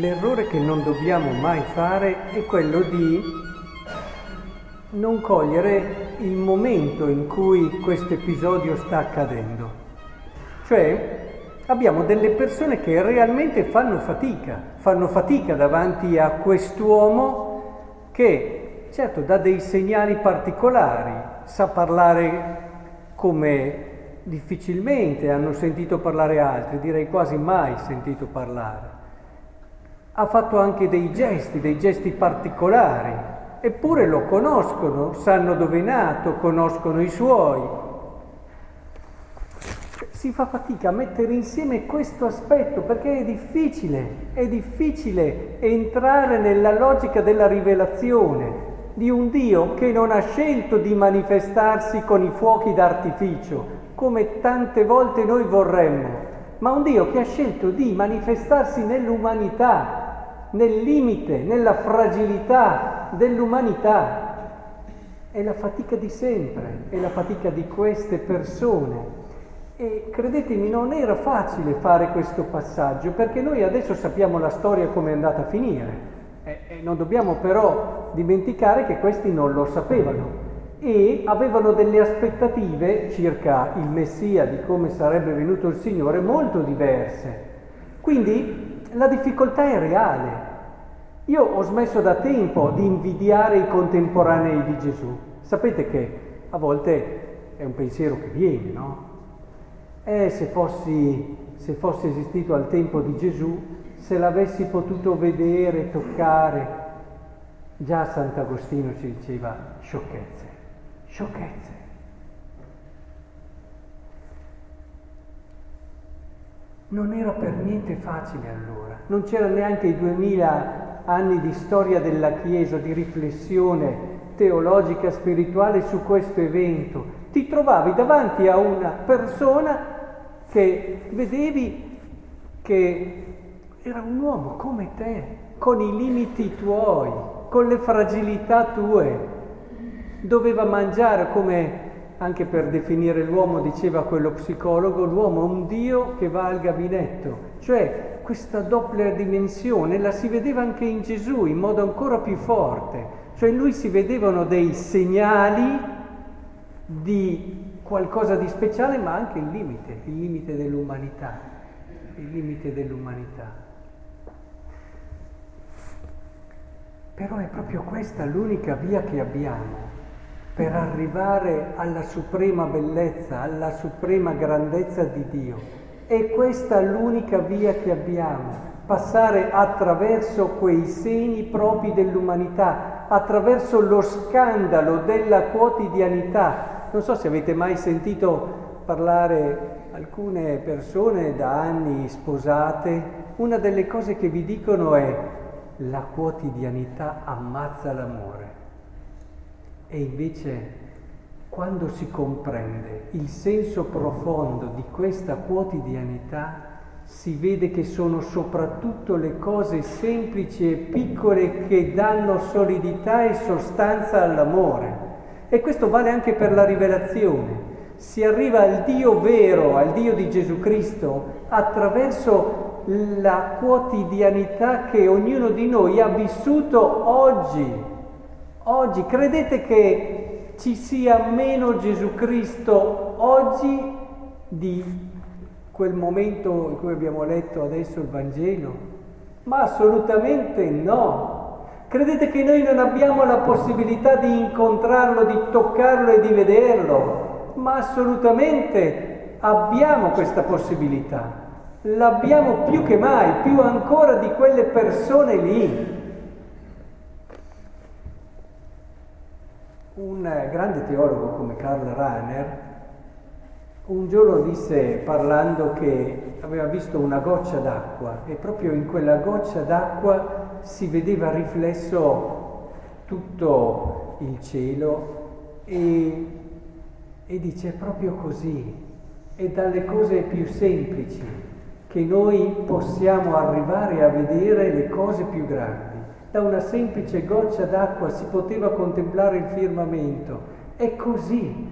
l'errore che non dobbiamo mai fare è quello di non cogliere il momento in cui questo episodio sta accadendo. Cioè abbiamo delle persone che realmente fanno fatica, fanno fatica davanti a quest'uomo che certo dà dei segnali particolari, sa parlare come difficilmente hanno sentito parlare altri, direi quasi mai sentito parlare. Ha fatto anche dei gesti, dei gesti particolari, eppure lo conoscono, sanno dove è nato, conoscono i suoi, si fa fatica a mettere insieme questo aspetto perché è difficile, è difficile entrare nella logica della rivelazione di un Dio che non ha scelto di manifestarsi con i fuochi d'artificio, come tante volte noi vorremmo, ma un Dio che ha scelto di manifestarsi nell'umanità, nel limite, nella fragilità dell'umanità. È la fatica di sempre, è la fatica di queste persone e credetemi, non era facile fare questo passaggio perché noi adesso sappiamo la storia come è andata a finire e, e non dobbiamo però dimenticare che questi non lo sapevano e avevano delle aspettative circa il Messia, di come sarebbe venuto il Signore, molto diverse. Quindi la difficoltà è reale. Io ho smesso da tempo di invidiare i contemporanei di Gesù. Sapete che a volte è un pensiero che viene, no? Eh, se fossi, se fossi esistito al tempo di Gesù, se l'avessi potuto vedere, toccare, già Sant'Agostino ci diceva sciocchezze, sciocchezze. Non era per niente facile allora, non c'era neanche i duemila anni di storia della Chiesa, di riflessione teologica, spirituale su questo evento. Ti trovavi davanti a una persona che vedevi che era un uomo come te, con i limiti tuoi, con le fragilità tue. Doveva mangiare come anche per definire l'uomo diceva quello psicologo, l'uomo è un Dio che va al gabinetto. Cioè questa doppia dimensione la si vedeva anche in Gesù in modo ancora più forte. Cioè in lui si vedevano dei segnali di qualcosa di speciale, ma anche il limite, il limite dell'umanità, il limite dell'umanità. Però è proprio questa l'unica via che abbiamo per arrivare alla suprema bellezza, alla suprema grandezza di Dio. È questa l'unica via che abbiamo, passare attraverso quei segni propri dell'umanità, attraverso lo scandalo della quotidianità, non so se avete mai sentito parlare alcune persone da anni sposate, una delle cose che vi dicono è la quotidianità ammazza l'amore. E invece quando si comprende il senso profondo di questa quotidianità, si vede che sono soprattutto le cose semplici e piccole che danno solidità e sostanza all'amore. E questo vale anche per la rivelazione. Si arriva al Dio vero, al Dio di Gesù Cristo, attraverso la quotidianità che ognuno di noi ha vissuto oggi. Oggi credete che ci sia meno Gesù Cristo oggi di quel momento in cui abbiamo letto adesso il Vangelo? Ma assolutamente no. Credete che noi non abbiamo la possibilità di incontrarlo, di toccarlo e di vederlo? Ma assolutamente abbiamo questa possibilità. L'abbiamo più che mai, più ancora di quelle persone lì. Un grande teologo come Karl Rahner un giorno disse, parlando, che aveva visto una goccia d'acqua e proprio in quella goccia d'acqua si vedeva riflesso tutto il cielo e, e dice proprio così, è dalle cose più semplici che noi possiamo arrivare a vedere le cose più grandi. Da una semplice goccia d'acqua si poteva contemplare il firmamento. È così,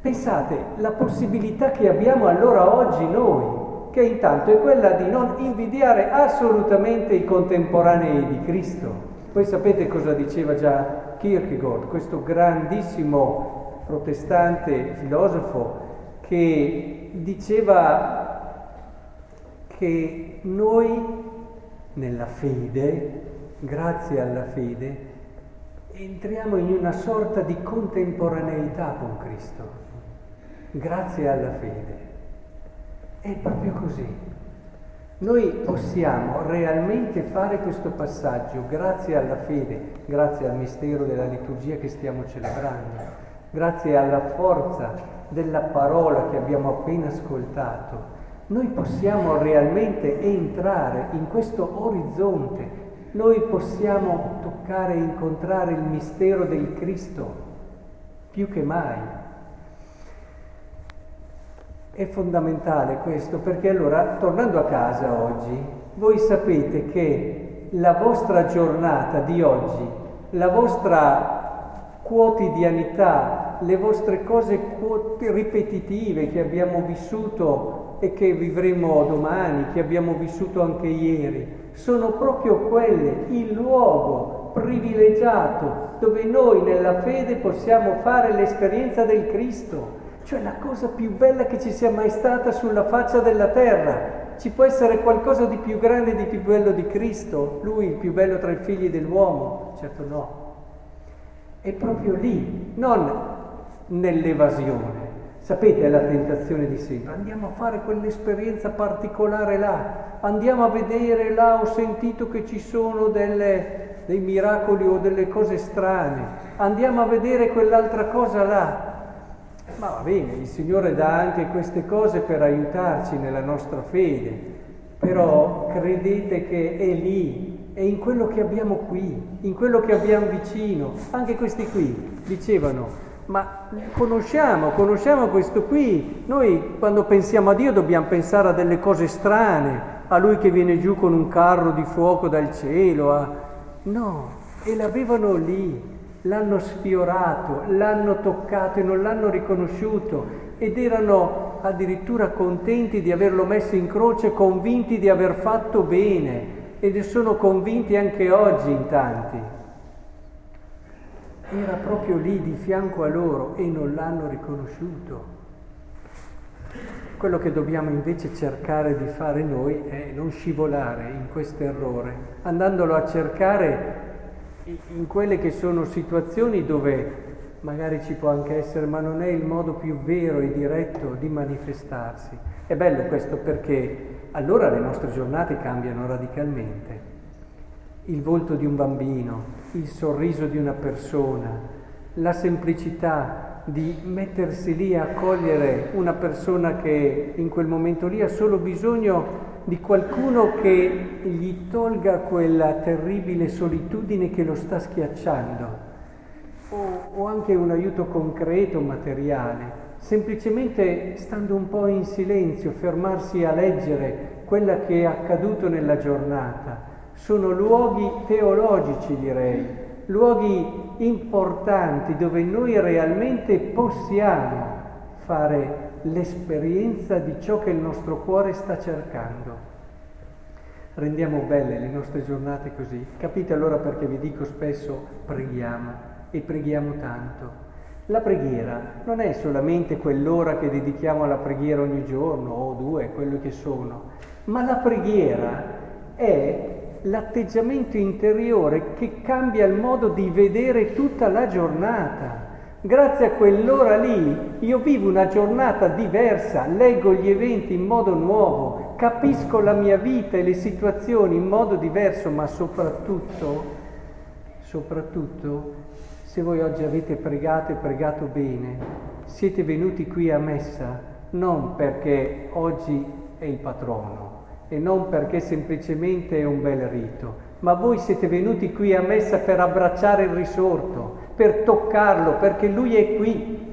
Pensate, la possibilità che abbiamo allora oggi noi che intanto è quella di non invidiare assolutamente i contemporanei di Cristo. Voi sapete cosa diceva già Kierkegaard, questo grandissimo protestante filosofo che diceva che noi nella fede, grazie alla fede, entriamo in una sorta di contemporaneità con Cristo, grazie alla fede. È proprio così. Noi possiamo realmente fare questo passaggio grazie alla fede, grazie al mistero della liturgia che stiamo celebrando, grazie alla forza della parola che abbiamo appena ascoltato. Noi possiamo realmente entrare in questo orizzonte, noi possiamo toccare e incontrare il mistero del Cristo più che mai. È fondamentale questo perché allora, tornando a casa oggi, voi sapete che la vostra giornata di oggi, la vostra quotidianità, le vostre cose ripetitive che abbiamo vissuto e che vivremo domani, che abbiamo vissuto anche ieri, sono proprio quelle, il luogo privilegiato dove noi nella fede possiamo fare l'esperienza del Cristo cioè la cosa più bella che ci sia mai stata sulla faccia della terra. Ci può essere qualcosa di più grande di più bello di Cristo? Lui il più bello tra i figli dell'uomo? Certo no. È proprio lì, non nell'evasione. Sapete la tentazione di sempre, andiamo a fare quell'esperienza particolare là, andiamo a vedere là, ho sentito che ci sono delle, dei miracoli o delle cose strane, andiamo a vedere quell'altra cosa là, ma va bene, il Signore dà anche queste cose per aiutarci nella nostra fede, però credete che è lì, è in quello che abbiamo qui, in quello che abbiamo vicino. Anche questi qui dicevano, ma conosciamo, conosciamo questo qui. Noi quando pensiamo a Dio dobbiamo pensare a delle cose strane, a Lui che viene giù con un carro di fuoco dal cielo. A... No, e l'avevano lì l'hanno sfiorato, l'hanno toccato e non l'hanno riconosciuto ed erano addirittura contenti di averlo messo in croce, convinti di aver fatto bene ed sono convinti anche oggi in tanti. Era proprio lì di fianco a loro e non l'hanno riconosciuto. Quello che dobbiamo invece cercare di fare noi è non scivolare in questo errore, andandolo a cercare in quelle che sono situazioni dove magari ci può anche essere, ma non è il modo più vero e diretto di manifestarsi. È bello questo perché allora le nostre giornate cambiano radicalmente. Il volto di un bambino, il sorriso di una persona, la semplicità di mettersi lì a accogliere una persona che in quel momento lì ha solo bisogno di qualcuno che gli tolga quella terribile solitudine che lo sta schiacciando, o, o anche un aiuto concreto, materiale, semplicemente stando un po' in silenzio, fermarsi a leggere quella che è accaduto nella giornata. Sono luoghi teologici, direi, luoghi importanti dove noi realmente possiamo fare l'esperienza di ciò che il nostro cuore sta cercando. Rendiamo belle le nostre giornate così. Capite allora perché vi dico spesso preghiamo e preghiamo tanto. La preghiera non è solamente quell'ora che dedichiamo alla preghiera ogni giorno o due, quello che sono, ma la preghiera è l'atteggiamento interiore che cambia il modo di vedere tutta la giornata. Grazie a quell'ora lì io vivo una giornata diversa, leggo gli eventi in modo nuovo, capisco la mia vita e le situazioni in modo diverso, ma soprattutto, soprattutto, se voi oggi avete pregato e pregato bene, siete venuti qui a messa non perché oggi è il patrono e non perché semplicemente è un bel rito, ma voi siete venuti qui a messa per abbracciare il risorto, per toccarlo, perché Lui è qui,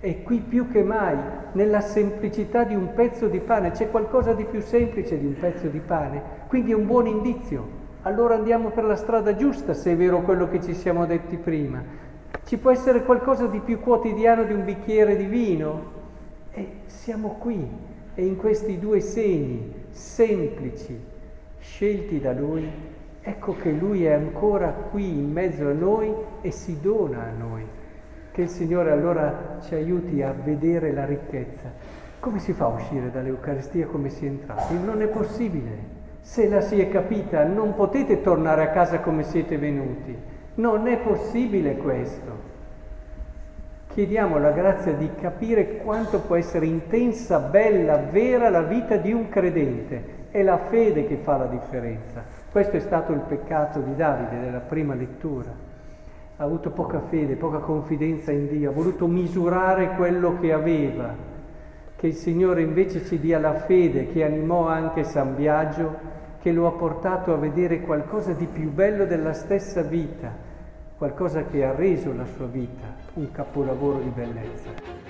è qui più che mai, nella semplicità di un pezzo di pane. C'è qualcosa di più semplice di un pezzo di pane, quindi è un buon indizio. Allora andiamo per la strada giusta, se è vero quello che ci siamo detti prima. Ci può essere qualcosa di più quotidiano di un bicchiere di vino? E siamo qui, E in questi due segni semplici, scelti da Lui, ecco che Lui è ancora qui in mezzo a noi e si dona a noi. Che il Signore allora ci aiuti a vedere la ricchezza. Come si fa a uscire dall'Eucaristia come si è entrati? Non è possibile. Se la si è capita, non potete tornare a casa come siete venuti. Non è possibile questo. Chiediamo la grazia di capire quanto può essere intensa, bella, vera la vita di un credente. È la fede che fa la differenza. Questo è stato il peccato di Davide nella prima lettura. Ha avuto poca fede, poca confidenza in Dio, ha voluto misurare quello che aveva. Che il Signore invece ci dia la fede che animò anche San Biagio, che lo ha portato a vedere qualcosa di più bello della stessa vita qualcosa che ha reso la sua vita un capolavoro di bellezza.